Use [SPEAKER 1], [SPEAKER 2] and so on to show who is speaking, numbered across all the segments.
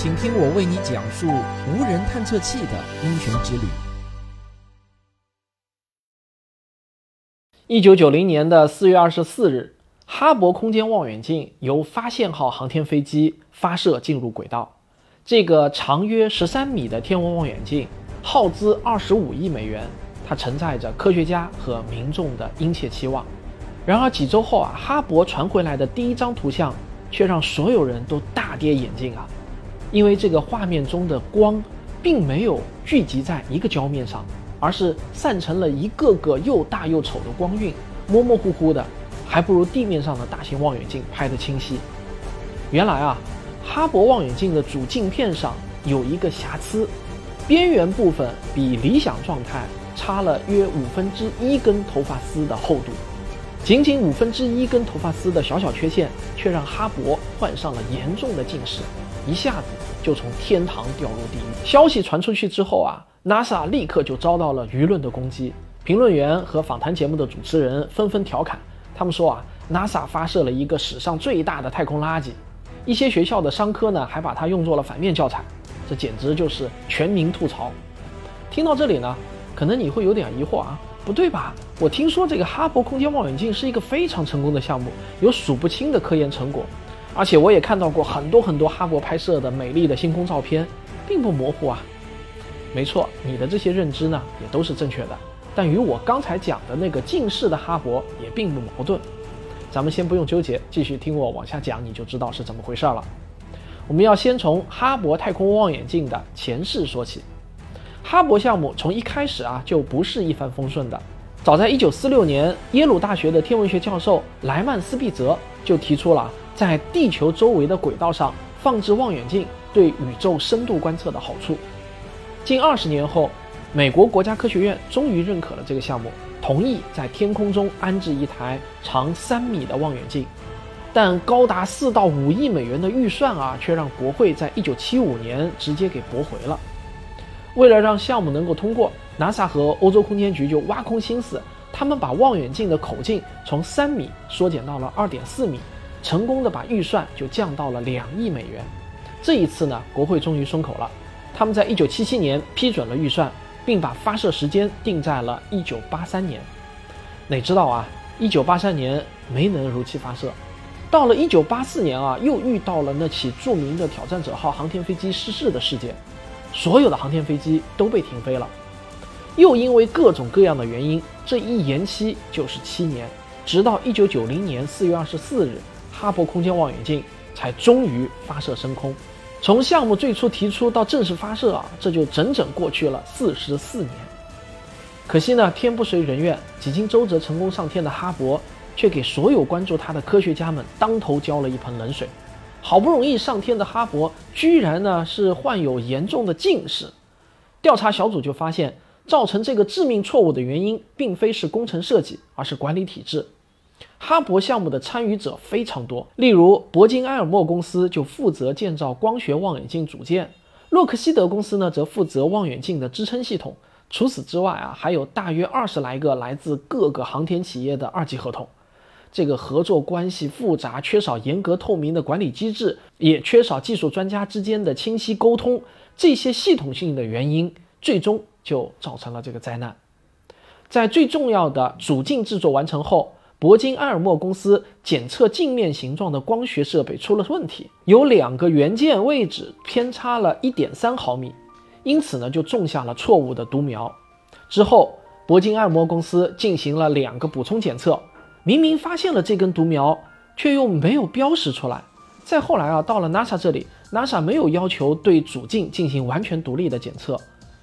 [SPEAKER 1] 请听我为你讲述无人探测器的英雄之旅。
[SPEAKER 2] 一九九零年的四月二十四日，哈勃空间望远镜由发现号航天飞机发射进入轨道。这个长约十三米的天文望远镜耗资二十五亿美元，它承载着科学家和民众的殷切期望。然而几周后啊，哈勃传回来的第一张图像却让所有人都大跌眼镜啊！因为这个画面中的光并没有聚集在一个焦面上，而是散成了一个个又大又丑的光晕，模模糊糊的，还不如地面上的大型望远镜拍得清晰。原来啊，哈勃望远镜的主镜片上有一个瑕疵，边缘部分比理想状态差了约五分之一根头发丝的厚度。仅仅五分之一根头发丝的小小缺陷，却让哈勃患上了严重的近视。一下子就从天堂掉入地狱。消息传出去之后啊，NASA 立刻就遭到了舆论的攻击。评论员和访谈节目的主持人纷纷调侃，他们说啊，NASA 发射了一个史上最大的太空垃圾。一些学校的商科呢，还把它用作了反面教材。这简直就是全民吐槽。听到这里呢，可能你会有点疑惑啊，不对吧？我听说这个哈勃空间望远镜是一个非常成功的项目，有数不清的科研成果。而且我也看到过很多很多哈勃拍摄的美丽的星空照片，并不模糊啊。没错，你的这些认知呢也都是正确的，但与我刚才讲的那个近视的哈勃也并不矛盾。咱们先不用纠结，继续听我往下讲，你就知道是怎么回事了。我们要先从哈勃太空望远镜的前世说起。哈勃项目从一开始啊就不是一帆风顺的。早在1946年，耶鲁大学的天文学教授莱曼斯毕泽就提出了。在地球周围的轨道上放置望远镜对宇宙深度观测的好处。近二十年后，美国国家科学院终于认可了这个项目，同意在天空中安置一台长三米的望远镜。但高达四到五亿美元的预算啊，却让国会在一九七五年直接给驳回了。为了让项目能够通过，NASA 和欧洲空间局就挖空心思，他们把望远镜的口径从三米缩减到了二点四米。成功的把预算就降到了两亿美元。这一次呢，国会终于松口了，他们在一九七七年批准了预算，并把发射时间定在了一九八三年。哪知道啊，一九八三年没能如期发射，到了一九八四年啊，又遇到了那起著名的挑战者号航天飞机失事的事件，所有的航天飞机都被停飞了。又因为各种各样的原因，这一延期就是七年，直到一九九零年四月二十四日。哈勃空间望远镜才终于发射升空。从项目最初提出到正式发射啊，这就整整过去了四十四年。可惜呢，天不遂人愿，几经周折成功上天的哈勃，却给所有关注他的科学家们当头浇了一盆冷水。好不容易上天的哈勃，居然呢是患有严重的近视。调查小组就发现，造成这个致命错误的原因，并非是工程设计，而是管理体制。哈勃项目的参与者非常多，例如铂金埃尔默公司就负责建造光学望远镜组件，洛克希德公司呢则负责望远镜的支撑系统。除此之外啊，还有大约二十来个来自各个航天企业的二级合同。这个合作关系复杂，缺少严格透明的管理机制，也缺少技术专家之间的清晰沟通。这些系统性的原因，最终就造成了这个灾难。在最重要的主镜制作完成后。铂金埃尔默公司检测镜面形状的光学设备出了问题，有两个元件位置偏差了一点三毫米，因此呢就种下了错误的独苗。之后，铂金埃尔默公司进行了两个补充检测，明明发现了这根独苗，却又没有标识出来。再后来啊，到了 NASA 这里，NASA 没有要求对主镜进行完全独立的检测，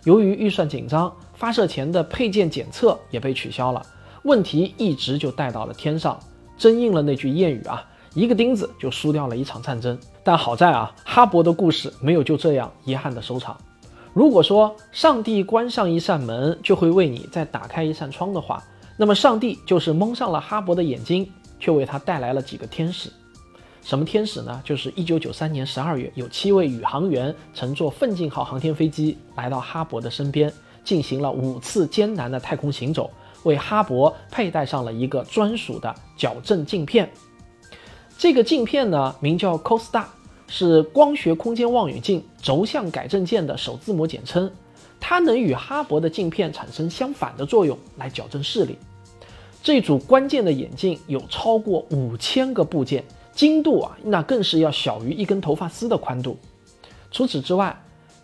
[SPEAKER 2] 由于预算紧张，发射前的配件检测也被取消了。问题一直就带到了天上，真应了那句谚语啊，一个钉子就输掉了一场战争。但好在啊，哈勃的故事没有就这样遗憾的收场。如果说上帝关上一扇门就会为你再打开一扇窗的话，那么上帝就是蒙上了哈勃的眼睛，却为他带来了几个天使。什么天使呢？就是一九九三年十二月，有七位宇航员乘坐奋进号航天飞机来到哈勃的身边，进行了五次艰难的太空行走。为哈勃佩戴上了一个专属的矫正镜片，这个镜片呢名叫 COSTA，是光学空间望远镜轴向改正键的首字母简称，它能与哈勃的镜片产生相反的作用，来矫正视力。这组关键的眼镜有超过五千个部件，精度啊，那更是要小于一根头发丝的宽度。除此之外，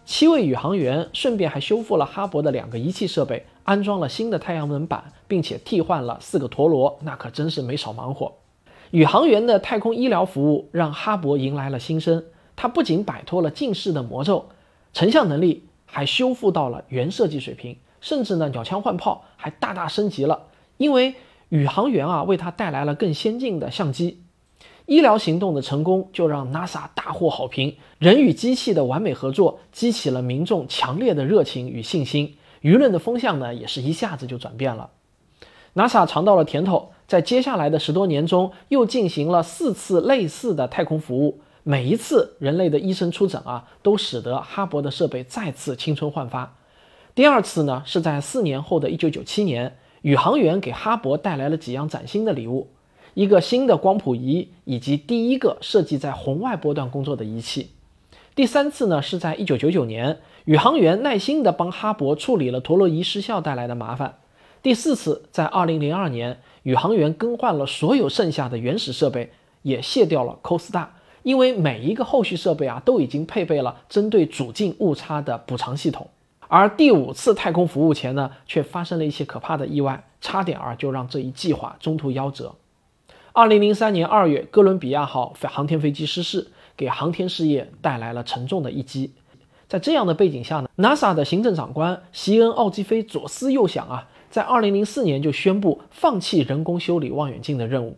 [SPEAKER 2] 七位宇航员顺便还修复了哈勃的两个仪器设备，安装了新的太阳能板，并且替换了四个陀螺，那可真是没少忙活。宇航员的太空医疗服务让哈勃迎来了新生，它不仅摆脱了近视的魔咒，成像能力还修复到了原设计水平，甚至呢鸟枪换炮还大大升级了，因为。宇航员啊，为他带来了更先进的相机。医疗行动的成功，就让 NASA 大获好评。人与机器的完美合作，激起了民众强烈的热情与信心。舆论的风向呢，也是一下子就转变了。NASA 尝到了甜头，在接下来的十多年中，又进行了四次类似的太空服务。每一次人类的医生出诊啊，都使得哈勃的设备再次青春焕发。第二次呢，是在四年后的一九九七年。宇航员给哈勃带来了几样崭新的礼物：一个新的光谱仪，以及第一个设计在红外波段工作的仪器。第三次呢，是在1999年，宇航员耐心地帮哈勃处理了陀螺仪失效带来的麻烦。第四次，在2002年，宇航员更换了所有剩下的原始设备，也卸掉了 COSTAR，因为每一个后续设备啊，都已经配备了针对主镜误差的补偿系统。而第五次太空服务前呢，却发生了一些可怕的意外，差点儿就让这一计划中途夭折。二零零三年二月，哥伦比亚号航天飞机失事，给航天事业带来了沉重的一击。在这样的背景下呢，NASA 的行政长官席恩·奥基菲左思右想啊，在二零零四年就宣布放弃人工修理望远镜的任务。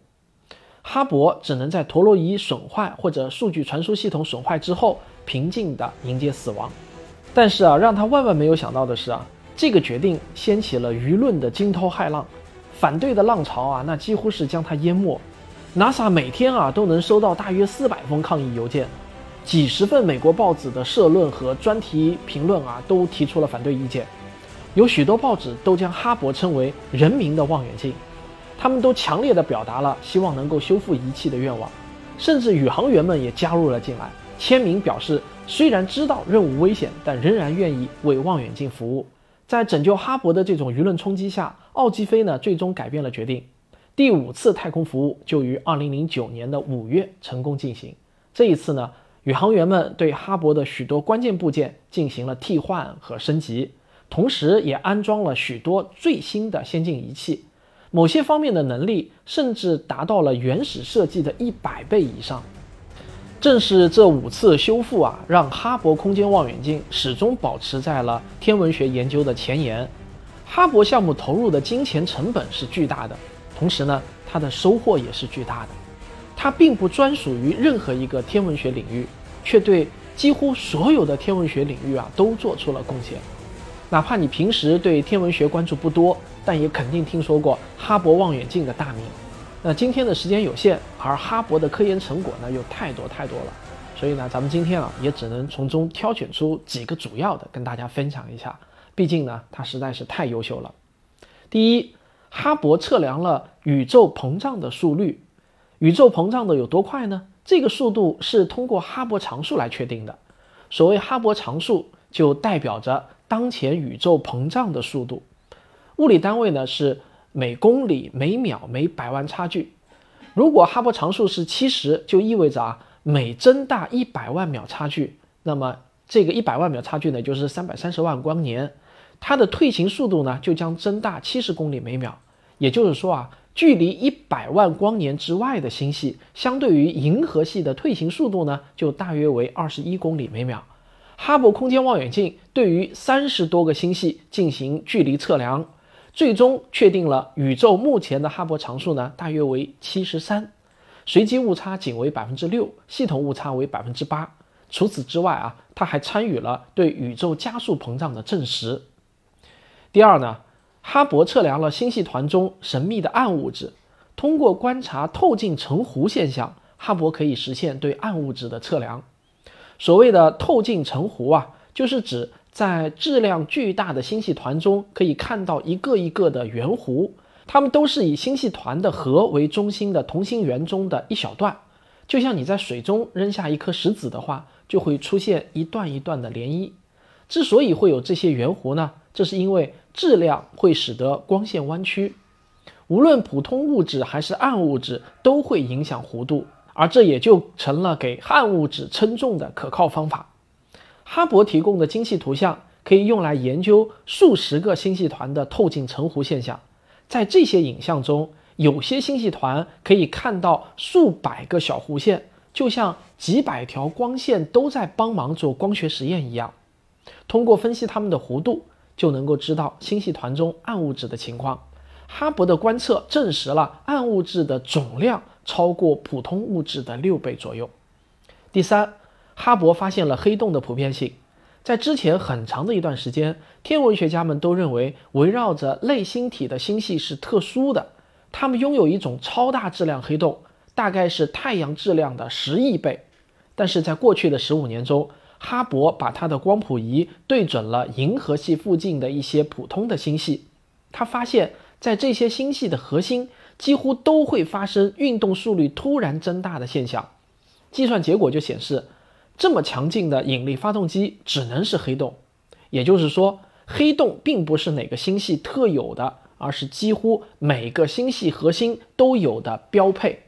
[SPEAKER 2] 哈勃只能在陀螺仪损坏或者数据传输系统损坏之后，平静地迎接死亡。但是啊，让他万万没有想到的是啊，这个决定掀起了舆论的惊涛骇浪，反对的浪潮啊，那几乎是将他淹没。NASA 每天啊都能收到大约四百封抗议邮件，几十份美国报纸的社论和专题评论啊都提出了反对意见。有许多报纸都将哈勃称为“人民的望远镜”，他们都强烈的表达了希望能够修复仪器的愿望，甚至宇航员们也加入了进来，签名表示。虽然知道任务危险，但仍然愿意为望远镜服务。在拯救哈勃的这种舆论冲击下，奥基菲呢最终改变了决定。第五次太空服务就于2009年的五月成功进行。这一次呢，宇航员们对哈勃的许多关键部件进行了替换和升级，同时也安装了许多最新的先进仪器，某些方面的能力甚至达到了原始设计的一百倍以上。正是这五次修复啊，让哈勃空间望远镜始终保持在了天文学研究的前沿。哈勃项目投入的金钱成本是巨大的，同时呢，它的收获也是巨大的。它并不专属于任何一个天文学领域，却对几乎所有的天文学领域啊都做出了贡献。哪怕你平时对天文学关注不多，但也肯定听说过哈勃望远镜的大名。那今天的时间有限，而哈勃的科研成果呢又太多太多了，所以呢，咱们今天啊也只能从中挑选出几个主要的跟大家分享一下。毕竟呢，它实在是太优秀了。第一，哈勃测量了宇宙膨胀的速率。宇宙膨胀的有多快呢？这个速度是通过哈勃常数来确定的。所谓哈勃常数，就代表着当前宇宙膨胀的速度。物理单位呢是。每公里每秒每百万差距，如果哈勃常数是七十，就意味着啊每增大一百万秒差距，那么这个一百万秒差距呢就是三百三十万光年，它的退行速度呢就将增大七十公里每秒。也就是说啊，距离一百万光年之外的星系，相对于银河系的退行速度呢就大约为二十一公里每秒。哈勃空间望远镜对于三十多个星系进行距离测量。最终确定了宇宙目前的哈勃常数呢，大约为七十三，随机误差仅为百分之六，系统误差为百分之八。除此之外啊，它还参与了对宇宙加速膨胀的证实。第二呢，哈勃测量了星系团中神秘的暗物质，通过观察透镜成湖现象，哈勃可以实现对暗物质的测量。所谓的透镜成湖啊，就是指。在质量巨大的星系团中，可以看到一个一个的圆弧，它们都是以星系团的核为中心的同心圆中的一小段。就像你在水中扔下一颗石子的话，就会出现一段一段的涟漪。之所以会有这些圆弧呢，这是因为质量会使得光线弯曲。无论普通物质还是暗物质都会影响弧度，而这也就成了给暗物质称重的可靠方法。哈勃提供的精细图像可以用来研究数十个星系团的透镜成弧现象。在这些影像中，有些星系团可以看到数百个小弧线，就像几百条光线都在帮忙做光学实验一样。通过分析它们的弧度，就能够知道星系团中暗物质的情况。哈勃的观测证实了暗物质的总量超过普通物质的六倍左右。第三，哈勃发现了黑洞的普遍性。在之前很长的一段时间，天文学家们都认为围绕着类星体的星系是特殊的，它们拥有一种超大质量黑洞，大概是太阳质量的十亿倍。但是在过去的十五年中，哈勃把它的光谱仪对准了银河系附近的一些普通的星系，他发现。在这些星系的核心几乎都会发生运动速率突然增大的现象，计算结果就显示，这么强劲的引力发动机只能是黑洞，也就是说，黑洞并不是哪个星系特有的，而是几乎每个星系核心都有的标配。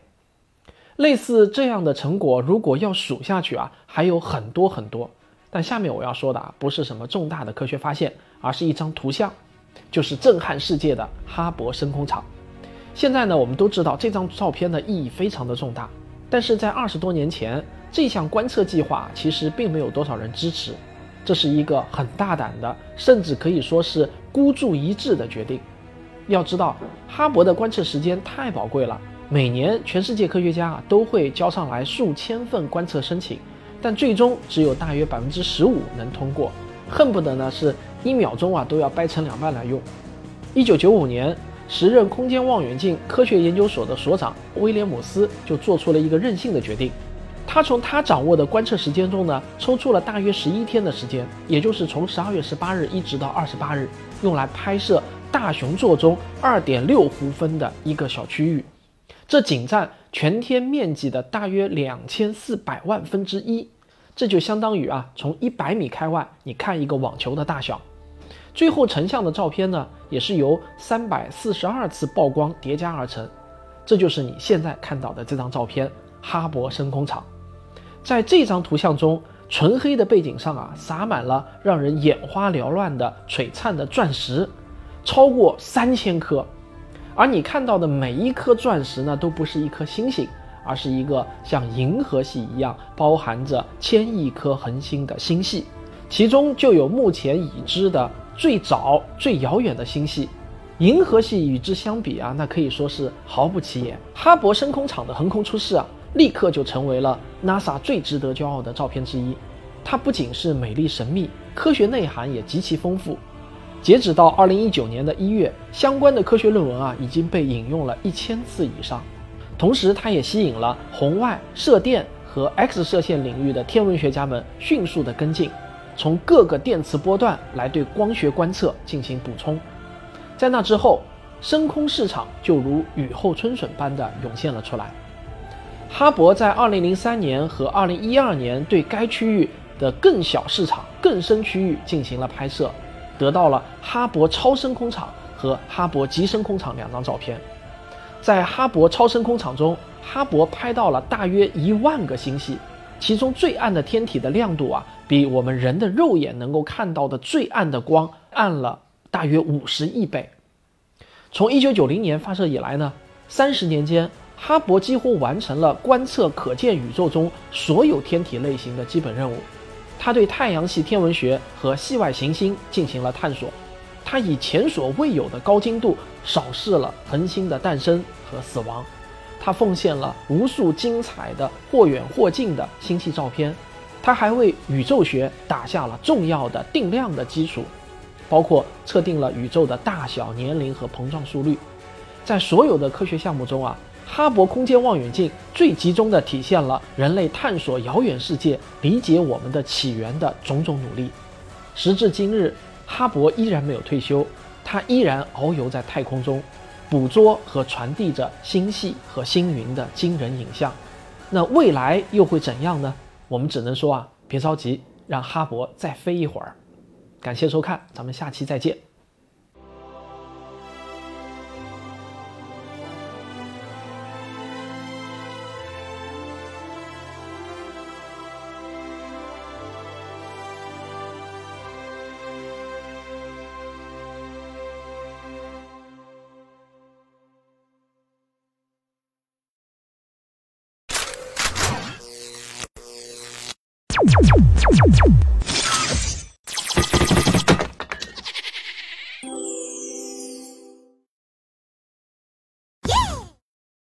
[SPEAKER 2] 类似这样的成果，如果要数下去啊，还有很多很多。但下面我要说的啊，不是什么重大的科学发现，而是一张图像。就是震撼世界的哈勃深空场。现在呢，我们都知道这张照片的意义非常的重大，但是在二十多年前，这项观测计划其实并没有多少人支持。这是一个很大胆的，甚至可以说是孤注一掷的决定。要知道，哈勃的观测时间太宝贵了，每年全世界科学家啊都会交上来数千份观测申请，但最终只有大约百分之十五能通过，恨不得呢是。一秒钟啊都要掰成两半来用。一九九五年，时任空间望远镜科学研究所的所长威廉姆斯就做出了一个任性的决定，他从他掌握的观测时间中呢，抽出了大约十一天的时间，也就是从十二月十八日一直到二十八日，用来拍摄大熊座中二点六弧分的一个小区域，这仅占全天面积的大约两千四百万分之一，这就相当于啊，从一百米开外你看一个网球的大小。最后成像的照片呢，也是由三百四十二次曝光叠加而成，这就是你现在看到的这张照片——哈勃深空场。在这张图像中，纯黑的背景上啊，洒满了让人眼花缭乱的璀璨的钻石，超过三千颗。而你看到的每一颗钻石呢，都不是一颗星星，而是一个像银河系一样包含着千亿颗恒星的星系，其中就有目前已知的。最早、最遥远的星系，银河系与之相比啊，那可以说是毫不起眼。哈勃深空场的横空出世啊，立刻就成为了 NASA 最值得骄傲的照片之一。它不仅是美丽神秘，科学内涵也极其丰富。截止到二零一九年的一月，相关的科学论文啊已经被引用了一千次以上。同时，它也吸引了红外、射电和 X 射线领域的天文学家们迅速的跟进。从各个电磁波段来对光学观测进行补充，在那之后，深空市场就如雨后春笋般的涌现了出来。哈勃在2003年和2012年对该区域的更小市场、更深区域进行了拍摄，得到了哈勃超深空场和哈勃极深空场两张照片。在哈勃超深空场中，哈勃拍到了大约一万个星系。其中最暗的天体的亮度啊，比我们人的肉眼能够看到的最暗的光暗了大约五十亿倍。从一九九零年发射以来呢，三十年间，哈勃几乎完成了观测可见宇宙中所有天体类型的基本任务。他对太阳系天文学和系外行星进行了探索。他以前所未有的高精度扫视了恒星的诞生和死亡。他奉献了无数精彩的或远或近的星系照片，他还为宇宙学打下了重要的定量的基础，包括测定了宇宙的大小、年龄和膨胀速率。在所有的科学项目中啊，哈勃空间望远镜最集中地体现了人类探索遥远世界、理解我们的起源的种种努力。时至今日，哈勃依然没有退休，他依然遨游在太空中。捕捉和传递着星系和星云的惊人影像，那未来又会怎样呢？我们只能说啊，别着急，让哈勃再飞一会儿。感谢收看，咱们下期再见。